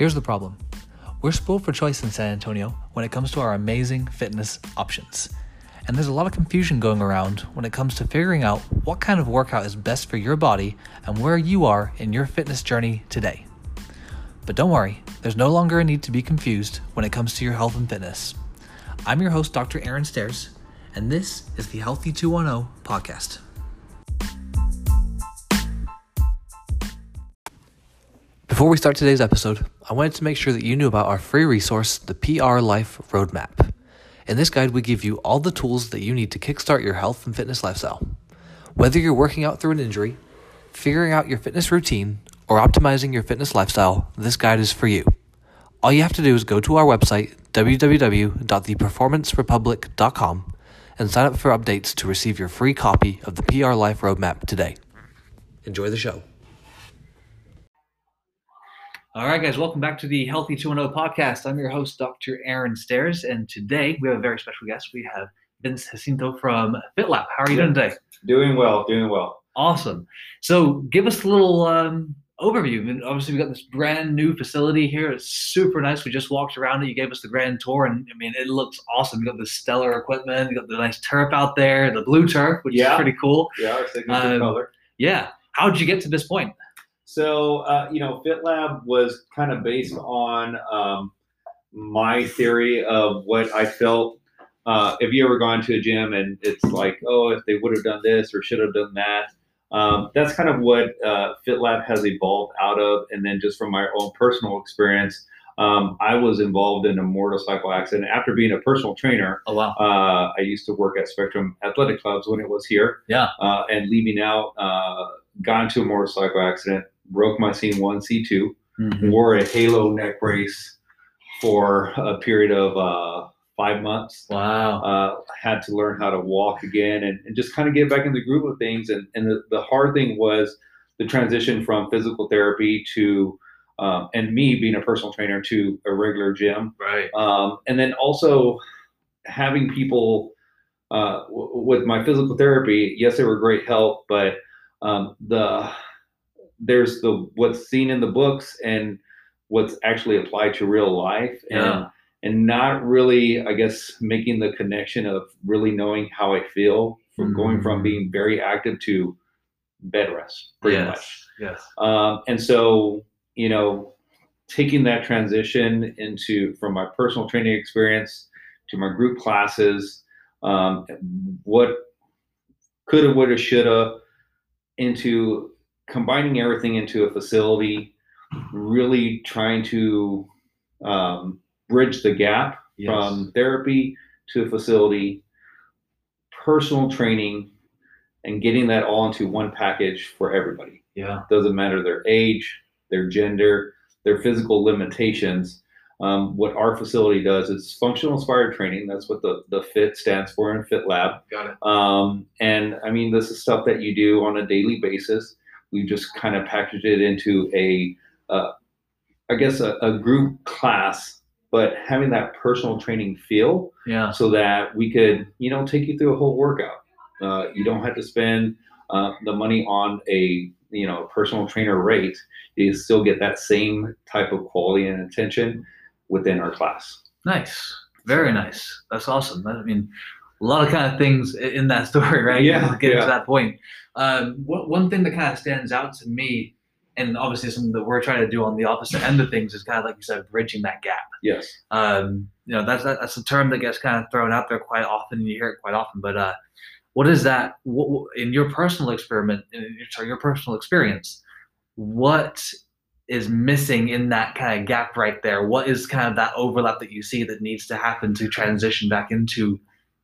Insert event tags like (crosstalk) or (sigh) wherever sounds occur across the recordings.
Here's the problem we're spoiled for choice in San Antonio when it comes to our amazing fitness options. And there's a lot of confusion going around when it comes to figuring out what kind of workout is best for your body and where you are in your fitness journey today. But don't worry, there's no longer a need to be confused when it comes to your health and fitness. I'm your host, Dr. Aaron Stairs, and this is the Healthy 210 podcast. Before we start today's episode, I wanted to make sure that you knew about our free resource, the PR Life Roadmap. In this guide, we give you all the tools that you need to kickstart your health and fitness lifestyle. Whether you're working out through an injury, figuring out your fitness routine, or optimizing your fitness lifestyle, this guide is for you. All you have to do is go to our website, www.theperformancerepublic.com, and sign up for updates to receive your free copy of the PR Life Roadmap today. Enjoy the show. All right, guys, welcome back to the Healthy 210 podcast. I'm your host, Dr. Aaron Stairs, and today we have a very special guest. We have Vince Jacinto from FitLab. How are you doing today? Doing well, doing well. Awesome. So, give us a little um, overview. I mean, obviously, we've got this brand new facility here. It's super nice. We just walked around it. You gave us the grand tour, and I mean, it looks awesome. You got the stellar equipment. You got the nice turf out there, the blue turf, which Yeah. is pretty cool. Yeah, our signature Um, color. Yeah. How did you get to this point? So, uh, you know, FitLab was kind of based on um, my theory of what I felt. Uh, have you ever gone to a gym and it's like, oh, if they would have done this or should have done that? Um, that's kind of what uh, FitLab has evolved out of. And then just from my own personal experience, um, I was involved in a motorcycle accident. After being a personal trainer, Oh, wow. Uh, I used to work at Spectrum Athletic Clubs when it was here. Yeah. Uh, and leaving out, uh, got into a motorcycle accident, broke my C1, C2, Mhm. wore a halo neck brace for a period of uh, five months. Wow. Uh, had to learn how to walk again and, and just kind of get back in the groove of things. And, and the, the hard thing was the transition from physical therapy to, um, and me being a personal trainer to a regular gym Right. um, and then also having people uh, w- with my physical therapy yes they were great help but um, the there's the what's seen in the books and what's actually applied to real life and Yeah. and not really i guess making the connection of really knowing how i feel from going from Mm. being very active to bed rest pretty yes. much Yes. um, and so, you know, taking that transition into from my personal training experience to my group classes, um, what coulda, woulda, shoulda, into combining everything into a facility, really trying to um, bridge the gap Yes. from therapy to a facility, personal training, and getting that all into one package for everybody Yeah. doesn't matter their age, their gender, their physical limitations. Um, what our facility does is functional inspired training. That's what the, the FIT stands for in Fit Lab. Got it. Um, and I mean, this is stuff that you do on a daily basis. We just kind of packaged it into a, uh, I guess, a, a group class, but having that personal training feel Yeah. so that we could, you know, take you through a whole workout. Uh, you don't have to spend uh, the money on a, you know, personal trainer rate. You still get that same type of quality and attention within our class. Nice. Very nice. That's awesome. I mean, a lot of kind of things in that (laughs) story, right? Yeah, Getting yeah. to that point. Um, one one thing that kind of stands out to me, and obviously something that we're trying to do on the opposite end of things, is kind of like you said, bridging that gap. Yes. Um, you know, that's that's a term that gets kind of thrown out there quite often, and you hear it quite often. But uh, what is that? What, what- in your personal experiment, in your, sorry, your personal experience, what is missing in that kind of gap right there? What is kind of that overlap that you see that needs to happen to transition back into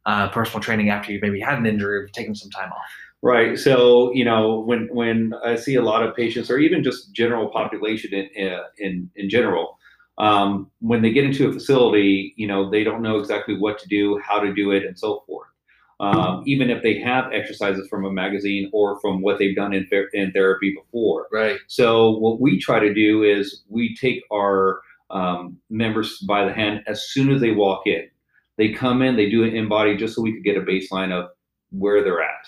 uh, personal training after you maybe had an injury or taken some time off? Right. So you know, when when I see a lot of patients, or even just general population in uh, in in general, um, when they get into a facility, you know, they don't know exactly what to do, how to do it, and so forth. Um, even if they have exercises from a magazine or from what they've done in, ther- in therapy before. Right. So what we try to do is we take our um, members by the hand as soon as they walk in. They come in, they do an InBody just so we could get a baseline of where they're at,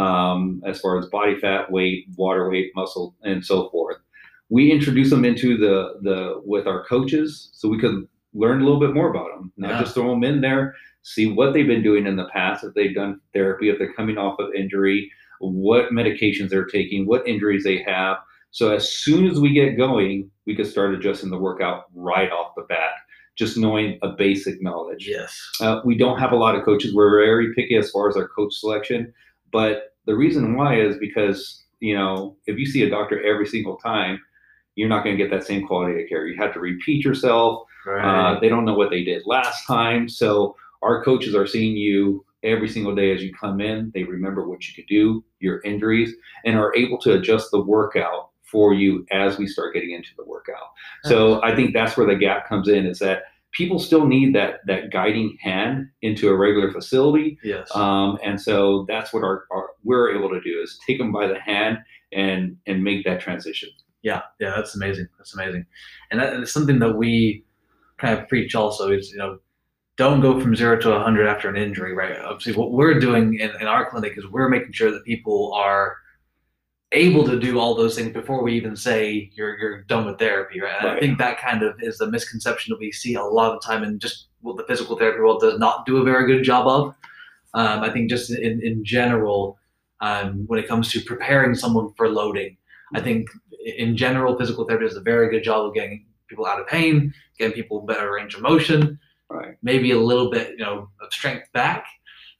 um, as far as body fat, weight, water weight, muscle, and so forth. we introduce them into the the with our coaches so we could learn a little bit more about them, not Yeah. just throw them in there, see what they've been doing in the past, if they've done therapy, if they're coming off of injury, what medications they're taking, what injuries they have. So as soon as we get going, we could start adjusting the workout right off the bat, just knowing a basic knowledge. Yes. Uh, we don't have a lot of coaches. We're very picky as far as our coach selection, but the reason why is because you know if you see a doctor every single time, you're not going to get that same quality of care. You have to repeat yourself. Uh, they don't know what they did last time, so our coaches are seeing you every single day as you come in. They remember what you could do, your injuries, and are able to adjust the workout for you as we start getting into the workout. So I think that's where the gap comes in is that people still need that that guiding hand into a regular facility. yes. Um, and so that's what our, our we're able to do is take them by the hand and and make that transition. Yeah, yeah, that's amazing. That's amazing, and that, it's something that we kind of preach also is you know don't go from zero to 100 after an injury, right? Obviously, what we're doing in, in our clinic is we're making sure that people are able to do all those things before we even say you're you're done with therapy, right? And I think that kind of is the misconception that we see a lot of time in just what the physical therapy world does not do a very good job of. Um, I think just in, in general, um, when it comes to preparing someone for loading, I think in general, physical therapy does a very good job of getting people out of pain, getting people better range of motion, Right. maybe a little bit, you know, of strength back.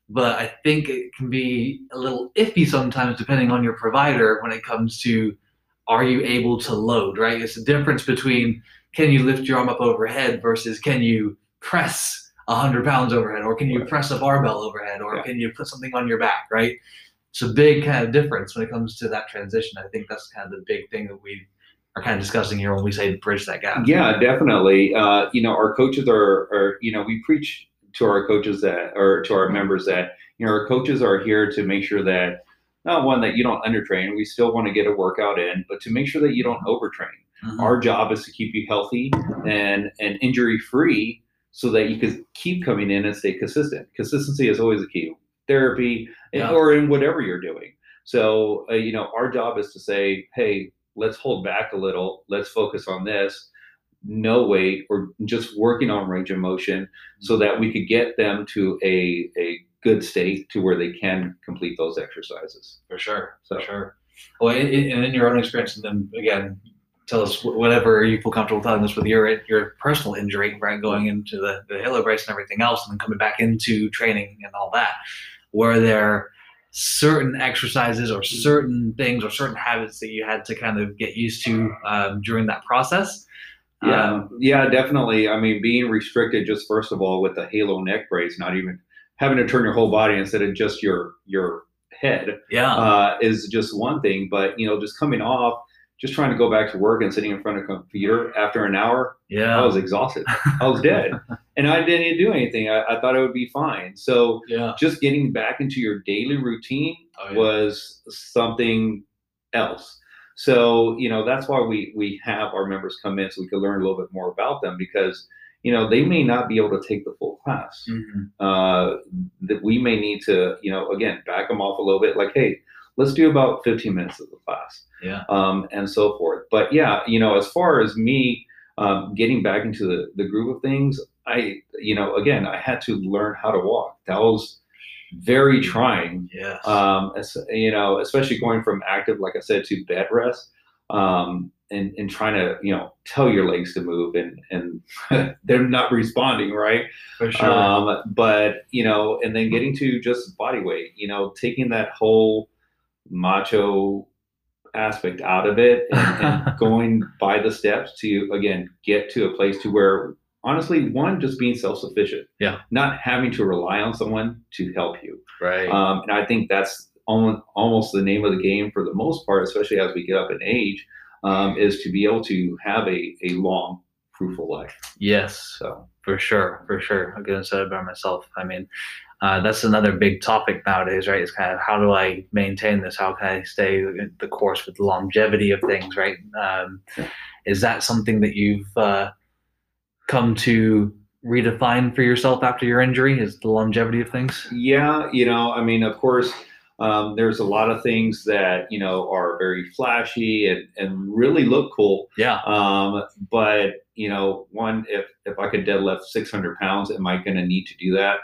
But I think it can be a little iffy sometimes depending on your provider when it comes to are you able to load, right? It's the difference between can you lift your arm up overhead versus can you press 100 pounds overhead or can you Right. press a barbell overhead or Yeah. can you put something on your back, right? It's a big kind of difference when it comes to that transition. I think that's kind of the big thing that we are kind of discussing here when we say bridge that gap. Yeah, definitely. Uh, you know, our coaches are, are, you know, we preach to our coaches that, or to our members that, you know, our coaches are here to make sure that, not one that you don't undertrain. We still want to get a workout in, but to make sure that you don't overtrain. Mhm. Our job is to keep you healthy and and injury free, so that you can keep coming in and stay consistent. Consistency is always the key. Therapy Yeah. or in whatever you're doing. So uh, you know, our job is to say, hey, let's hold back a little. Let's focus on this. No weight, or just working on range of motion, so that we could get them to a a good state to where they can complete those exercises. For sure, So- for sure. Well, and in your own experience, and then again, tell us whatever you feel comfortable telling us with your your personal injury, right? Going into the the halo brace and everything else, and then coming back into training and all that. Were there certain exercises or certain things or certain habits that you had to kind of get used to um, during that process? Yeah, Um, yeah, definitely. I mean, being restricted just first of all with the halo neck brace, not even having to turn your whole body instead of just your your head, yeah. uh, is just one thing. But you know, just coming off, just trying to go back to work and sitting in front of a computer after an hour, yeah. I was exhausted. I was dead, (laughs) and I didn't do anything. I, I thought it would be fine. So yeah. just getting back into your daily routine Oh, yeah. was something else. So, you know, that's why we we have our members come in so we can learn a little bit more about them because, you know, they may not be able to take the full class. Mhm. Uh, that we may need to, you know, again, back them off a little bit like, hey, let's do about 15 minutes of the class. Yeah. Um, and so forth. But yeah, you know, as far as me um, getting back into the, the groove of things, I, you know, again, I had to learn how to walk. That was very trying Yes. um, you know, especially going from active, like I said, to bed rest, um, and and trying to you know tell your legs to move, and and (laughs) they're not responding, right? for sure. Um, but you know, and then getting to just body weight, you know, taking that whole macho aspect out of it and, and (laughs) going by the steps to again get to a place to where honestly one just being self-sufficient Yeah. not having to rely on someone to help you right. um, and I think that's almost, almost the name of the game for the most part, especially as we get up in age, um, is to be able to have a, a long, fruitful life. yes. So, For sure, for sure. I'm gonna say it by myself. I mean, uh, that's another big topic nowadays, right? It's kind of how do I maintain this? How can I stay the course with the longevity of things, right? Um, Yeah. Is that something that you've uh, come to redefine for yourself after your injury? Is the longevity of things? yeah, you know, I mean, of course, Um, there's a lot of things that you know are very flashy and, and really look cool. Yeah. Um, but you know, one if if I could deadlift 600 pounds, am I going to need to do that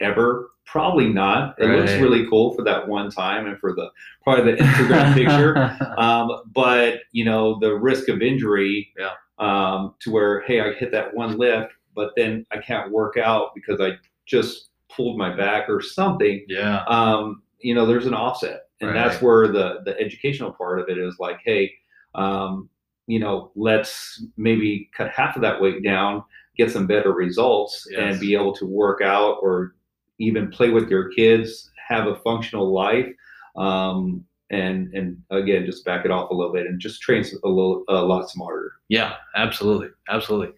ever? Probably not. It looks really cool for that one time and for the probably the Instagram picture. (laughs) Um, but you know, the risk of injury, Yeah. Um, to where hey, I hit that one lift, but then I can't work out because I just pulled my back or something. yeah. Um, you know, there's an offset, and that's where the the educational part of it is like, hey, um, you know, let's maybe cut half of that weight down, get some better results, Yes. and be able to work out or even play with your kids, have a functional life. Um, and and again, just back it off a little bit and just train a little a lot smarter. Yeah, absolutely, absolutely.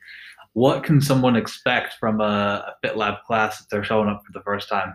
What can someone expect from a, a Fit Lab class if they're showing up for the first time?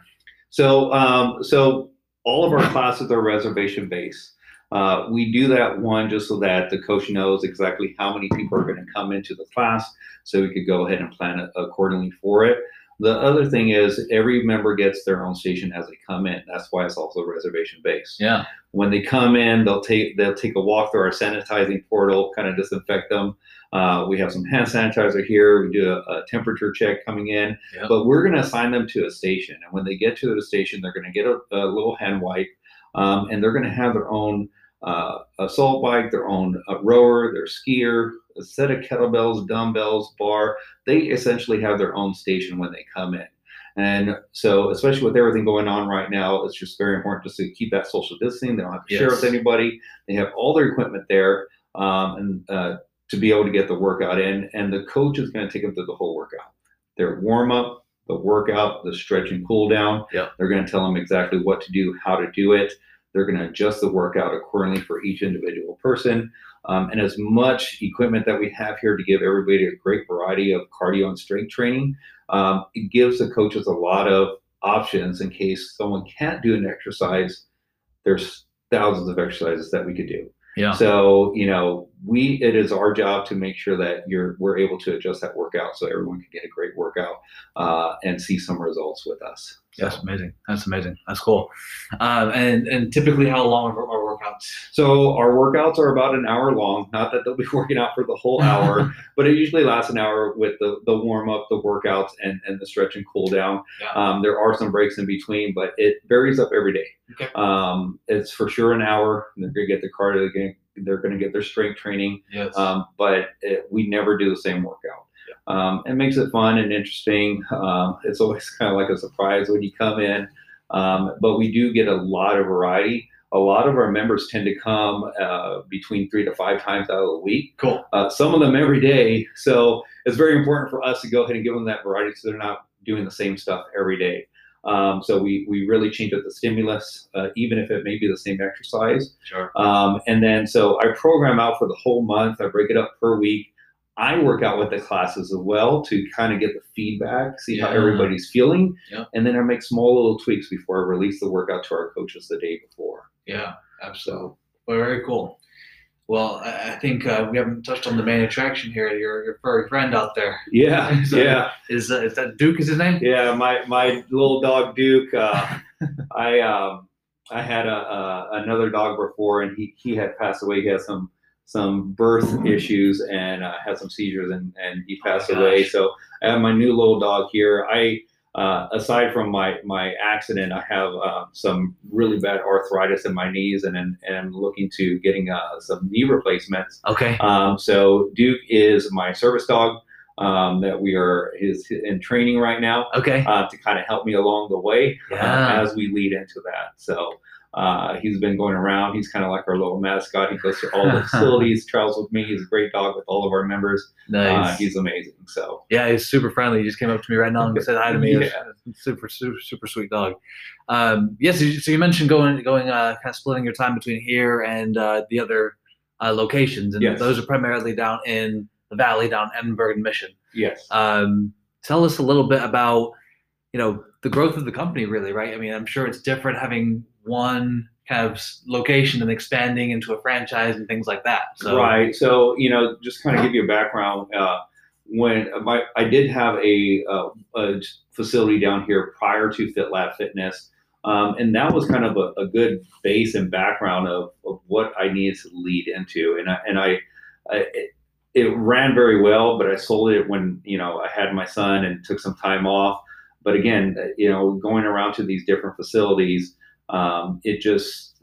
So, um, so all of our classes are reservation based. Uh, we do that one just so that the coach knows exactly how many people are going to come into the class, so we could go ahead and plan accordingly for it. The other thing is every member gets their own station as they come in. That's why it's also reservation based. Yeah, When they come in, they'll take they'll take a walk through our sanitizing portal, kind of disinfect them. Uh, we have some hand sanitizer here. We do a, a temperature check coming in, but we're going to assign them to a station. And when they get to the station, they're going to get a, a little hand wipe, um, and they're going to have their own uh, assault bike, their own uh, rower, their skier, a set of kettlebells, dumbbells, bar. They essentially have their own station when they come in. And so, especially with everything going on right now, it's just very important just to keep that social distancing. They don't have to share with anybody. They have all their equipment there, um, and uh, to be able to get the workout in. And the coach is going to take them through the whole workout. Their warm up, the workout, the stretch and cool down. Yep. They're going to tell them exactly what to do, how to do it. They're going to adjust the workout accordingly for each individual person. Um, and as much equipment that we have here to give everybody a great variety of cardio and strength training, um, it gives the coaches a lot of options in case someone can't do an exercise. There's thousands of exercises that we could do. yeah, So you know, we it is our job to make sure that you're we're able to adjust that workout so everyone can get a great workout uh, and see some results with us. So, that's amazing. That's amazing. That's cool. Um, and and typically, how long are our workouts? so our workouts are about an hour long. Not that they'll be (laughs) working out for the whole hour, (laughs) but it usually lasts an hour with the the warm up, the workouts, and and the stretch and cool down. Yeah. Um, there are some breaks in between, but it varies up every day. Okay. Um, it's for sure an hour. They're gonna get the cardio. They're gonna, get their strength training. Yes. um, but it, we never do the same workout. Um, it makes it fun and interesting. Um, (laughs) it's always kind of like a surprise when you come in, um, but we do get a lot of variety. A lot of our members tend to come uh, between three to five times out of the week. cool. Uh, some of them every day. So it's very important for us to go ahead and give them that variety, so they're not doing the same stuff every day. Um, so we we really change up the stimulus, uh, even if it may be the same exercise. Sure. Um, and then so I program out for the whole month. I break it up per week. I work out with the classes as well to kind of get the feedback, see how everybody's feeling, Yeah. and then I make small little tweaks before I release the workout to our coaches the day before. Yeah, absolutely. So Well, very cool. Well, I, think uh, we haven't touched on the main attraction here. Your your furry friend out there yeah, (laughs) So- yeah, is uh, is that Duke? Is his name? yeah. My my little dog Duke. Uh, (laughs) I um I had a, a another dog before, and he he had passed away. He had some some birth issues and uh, had some seizures, and and he passed Oh away. So I have my new little dog here. I uh, aside from my my accident, I have uh, some really bad arthritis in my knees, and and, and looking to getting uh, some knee replacements. Okay. Um, so Duke is my service dog um, that we are is in training right now Okay. uh, to kind of help me along the way uh, Yeah. as we lead into that. So uh, he's been going around. He's kind of like our little mascot. He goes to all the (laughs) facilities, travels with me. He's a great dog with all of our members. Uh, Nice. he's amazing. So yeah, he's super friendly. He just came up to me right now and (laughs) said hi to me. Yeah. Super, super, super sweet dog. Um, yes. Yeah, so, so you mentioned going, going, uh, kind of splitting your time between here and uh, the other uh, locations, and Yes. those are primarily down in the valley, down Edinburg and Mission. yes, Um, tell us a little bit about, you know, the growth of the company. Really, right? I mean, I'm sure it's different having one kind of location and expanding into a franchise and things like that. So, right. So you know, just kind of give you a background. Uh, when my I did have a, uh, a facility down here prior to Fit Lab Fitness. Um, and that was kind of a, a, good base and background of, of what I needed to lead into. And I, and I, I it, it, ran very well, but I sold it when, you know, I had my son and took some time off. But again, you know, going around to these different facilities, um, it just,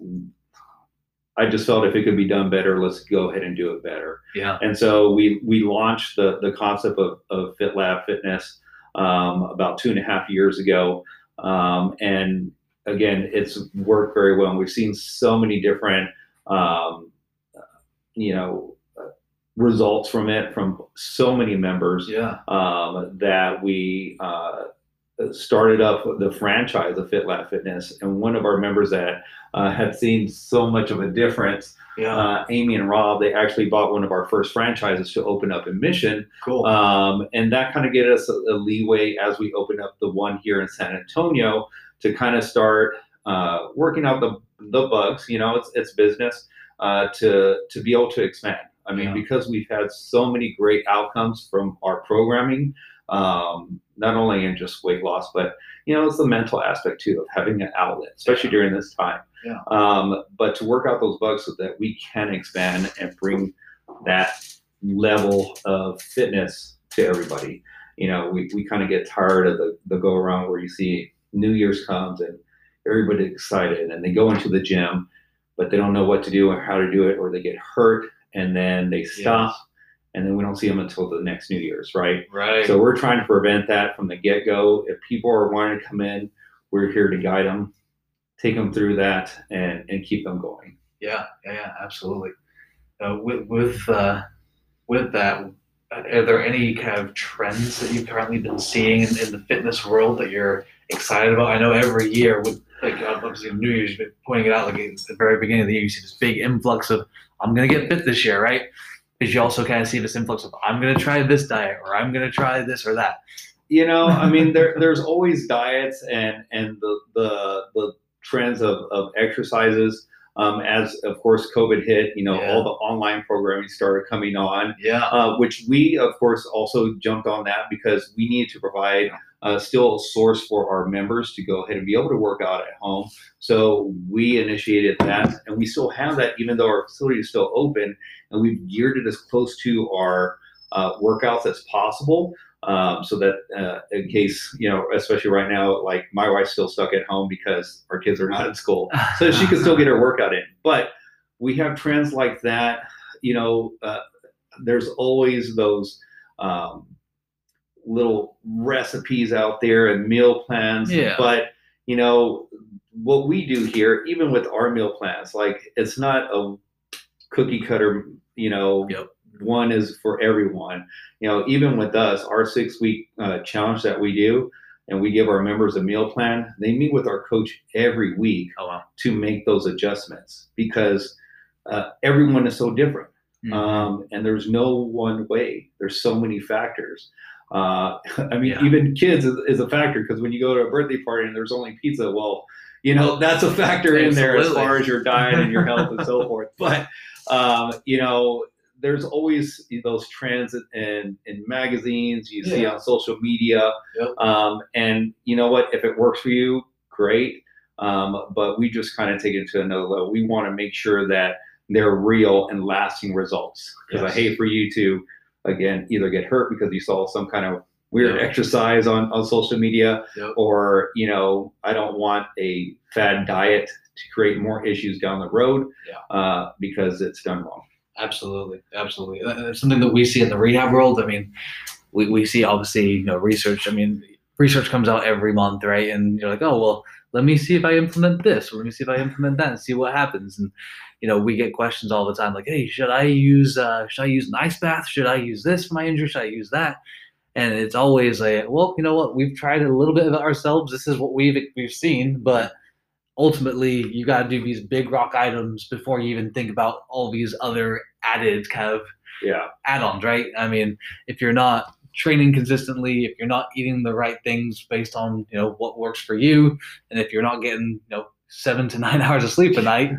I just felt if it could be done better, let's go ahead and do it better. Yeah. And so we we launched the the concept of, of FitLab Fitness um, about two and a half years ago, um, and again, it's worked very well. And we've seen so many different, um, you know, results from it from so many members. Yeah. Um, that we uh, started up the franchise of Fit FitLab Fitness, and one of our members that uh, had seen so much of a difference, yeah. uh, Amy and Rob, they actually bought one of our first franchises to open up in Mission. Cool. Um, and that kind of gave us a, a, leeway as we opened up the one here in San Antonio to kind of start uh, working out the the bugs. You know, it's it's business uh, to to be able to expand. I mean, yeah. because we've had so many great outcomes from our programming um, not only in just weight loss, but you know, it's the mental aspect too of having an outlet, especially during this time. Yeah. Um, but to work out those bugs so that we can expand and bring that level of fitness to everybody. You know, we, we kind of get tired of the, the go around where you see New Year's comes and everybody's excited and they go into the gym, but they don't know what to do or how to do it, or they get hurt and then they stop. And then we don't see them until the next New Year's, right? Right. So we're trying to prevent that from the get go. If people are wanting to come in, we're here to guide them, take them through that, and and keep them going. Yeah, yeah, yeah absolutely. Uh, with with uh, with that, are there any kind of trends that you've currently been seeing in, in the fitness world that you're excited about? I know every year with like obviously New Year's, you've been pointing it out like at the very beginning of the year, you see this big influx of I'm gonna get fit this year, right? Because you also kind of see this influx of I'm going to try this diet or I'm going to try this or that. You know, I mean, there, there's always diets and and the the, the trends of, of exercises. Um, as of course COVID hit, you know, yeah. all the online programming started coming on. Yeah. Uh, which we of course also jumped on that because we needed to provide uh, still a source for our members to go ahead and be able to work out at home. So we initiated that, and we still have that even though our facility is still open and we've geared it as close to our uh, workouts as possible. Um, so that uh, in case you know, especially right now, like my wife's still stuck at home because our kids are not in school, so she can still get her workout in. But we have trends like that. You know, uh, there's always those um, little recipes out there and meal plans. Yeah. But you know, what we do here, even with our meal plans, like it's not a cookie cutter you know, yep. one is for everyone. You know, even with us, our six week uh, challenge that we do, and we give our members a meal plan, they meet with our coach every week oh, wow. to make those adjustments because uh, everyone is so different. Mm-hmm. Um, and there's no one way. There's so many factors. Uh, (laughs) I mean, yeah. even kids is, is a factor because when you go to a birthday party and there's only pizza, well, you know that's a factor in there as far as your diet and your health and so (laughs) forth. But um, you know, there's always those trends in, in magazines you see on social media. Yep. Um, and you know what? If it works for you, great. Um, but we just kind of take it to another level. We want to make sure that they're real and lasting results. Because yes. I hate for you to, again, either get hurt because you saw some kind of weird yep. exercise on, on social media, yep. or, you know, I don't want a fad diet to create more issues down the road yeah. uh, because it's done wrong. Absolutely, absolutely. It's something that we see in the rehab world. I mean, we, we see obviously you know research. I mean, research comes out every month, right? And you're like, oh well, let me see if I implement this, or let me see if I implement that, and see what happens. And you know, we get questions all the time, like, hey, should I use uh, should I use an ice bath? Should I use this for my injury? Should I use that? And it's always like, well, you know what? We've tried a little bit of it ourselves. This is what we've we've seen, but ultimately you got to do these big rock items before you even think about all these other added kind of yeah add-ons right i mean if you're not training consistently if you're not eating the right things based on you know what works for you and if you're not getting you know seven to (laughs) nine hours of sleep a night you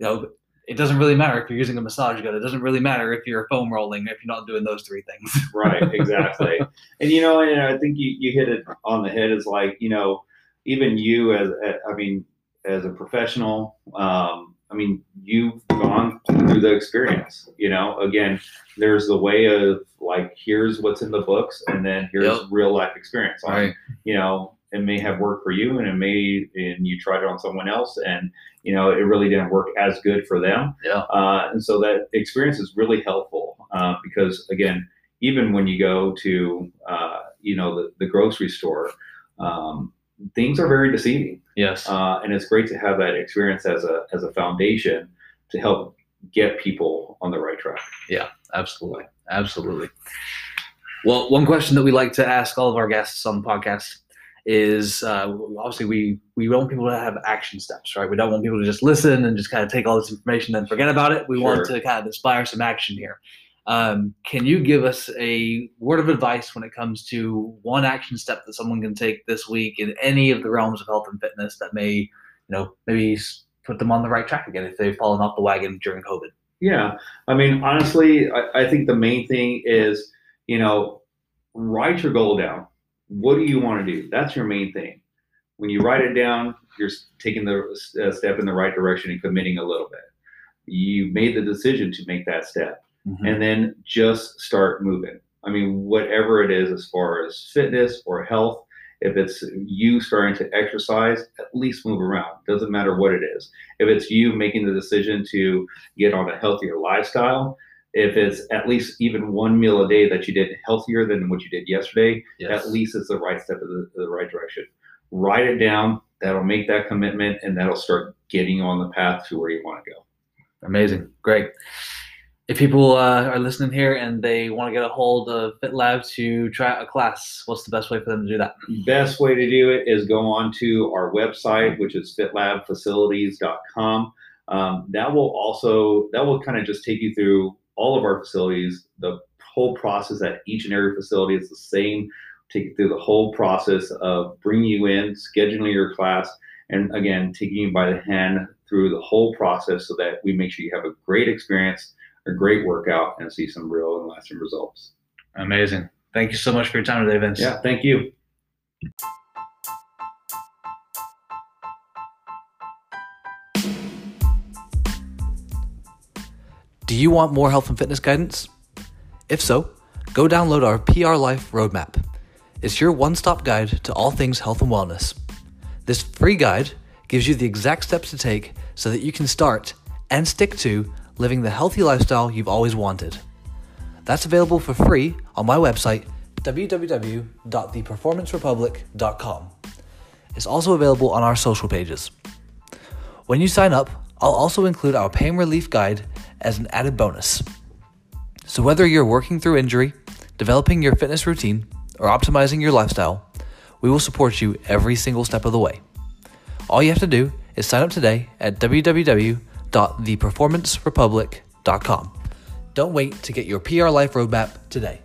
know it doesn't really matter if you're using a massage gun. It doesn't really matter if you're foam rolling if you're not doing those three things. (laughs) Right exactly. And you know and i think you, you hit it on the head. Is like you know even you as I mean as a professional, um, I mean you've gone through the experience. You know, again, there's the way of like here's what's in the books, and then here's Yep. real life experience. On, Right. You know, it may have worked for you, and it may and you tried it on someone else, and you know it really didn't work as good for them. Yeah. Uh, and so that experience is really helpful uh, because again, even when you go to uh, you know the, the grocery store, um, things are very deceiving, Yes. uh, and it's great to have that experience as a as a foundation to help get people on the right track. Yeah, absolutely. Absolutely. Well, one question that we like to ask all of our guests on the podcast is uh, obviously we, we want people to have action steps, right? We don't want people to just listen and just kind of take all this information and forget about it. We want to kind of inspire some action here. Um, can you give us a word of advice when it comes to one action step that someone can take this week in any of the realms of health and fitness that may, you know, maybe put them on the right track again if they've fallen off the wagon during COVID? Yeah, I mean, honestly, I, I think the main thing is, you know, write your goal down. What do you want to do? That's your main thing. When you write it down, you're taking the uh, step in the right direction and committing a little bit. You made the decision to make that step, Mm-hmm. and then just start moving. I mean, whatever it is, as far as fitness or health, if it's you starting to exercise, at least move around. Doesn't matter what it is. If it's you making the decision to get on a healthier lifestyle, if it's at least even one meal a day that you did healthier than what you did yesterday, Yes. at least it's the right step in the, the right direction. Write it down. That'll make that commitment, and that'll start getting you on the path to where you want to go. Amazing. Great. If people uh, are listening here and they want to get a hold of FitLab to try out a class, what's the best way for them to do that? Best way to do it is go on to our website, which is fitlabfacilities.com. Um, that will also that will kind of just take you through all of our facilities, the whole process at each and every facility is the same. Take you through the whole process of bringing you in, scheduling your class, and again taking you by the hand through the whole process so that we make sure you have a great experience, a great workout, and see some real and lasting results. Amazing. Thank you so much for your time today, Vince. Yeah, thank you. Do you want more health and fitness guidance? If so, go download our PR Life Roadmap. It's your one stop guide to all things health and wellness. This free guide gives you the exact steps to take so that you can start and stick to living the healthy lifestyle you've always wanted. That's available for free on my website, www.theperformancerepublic.com. It's also available on our social pages. When you sign up, I'll also include our pain relief guide as an added bonus. So, whether you're working through injury, developing your fitness routine, or optimizing your lifestyle, we will support you every single step of the way. All you have to do is sign up today at www.theperformancerepublic.com. Don't wait to get your PR Life roadmap today.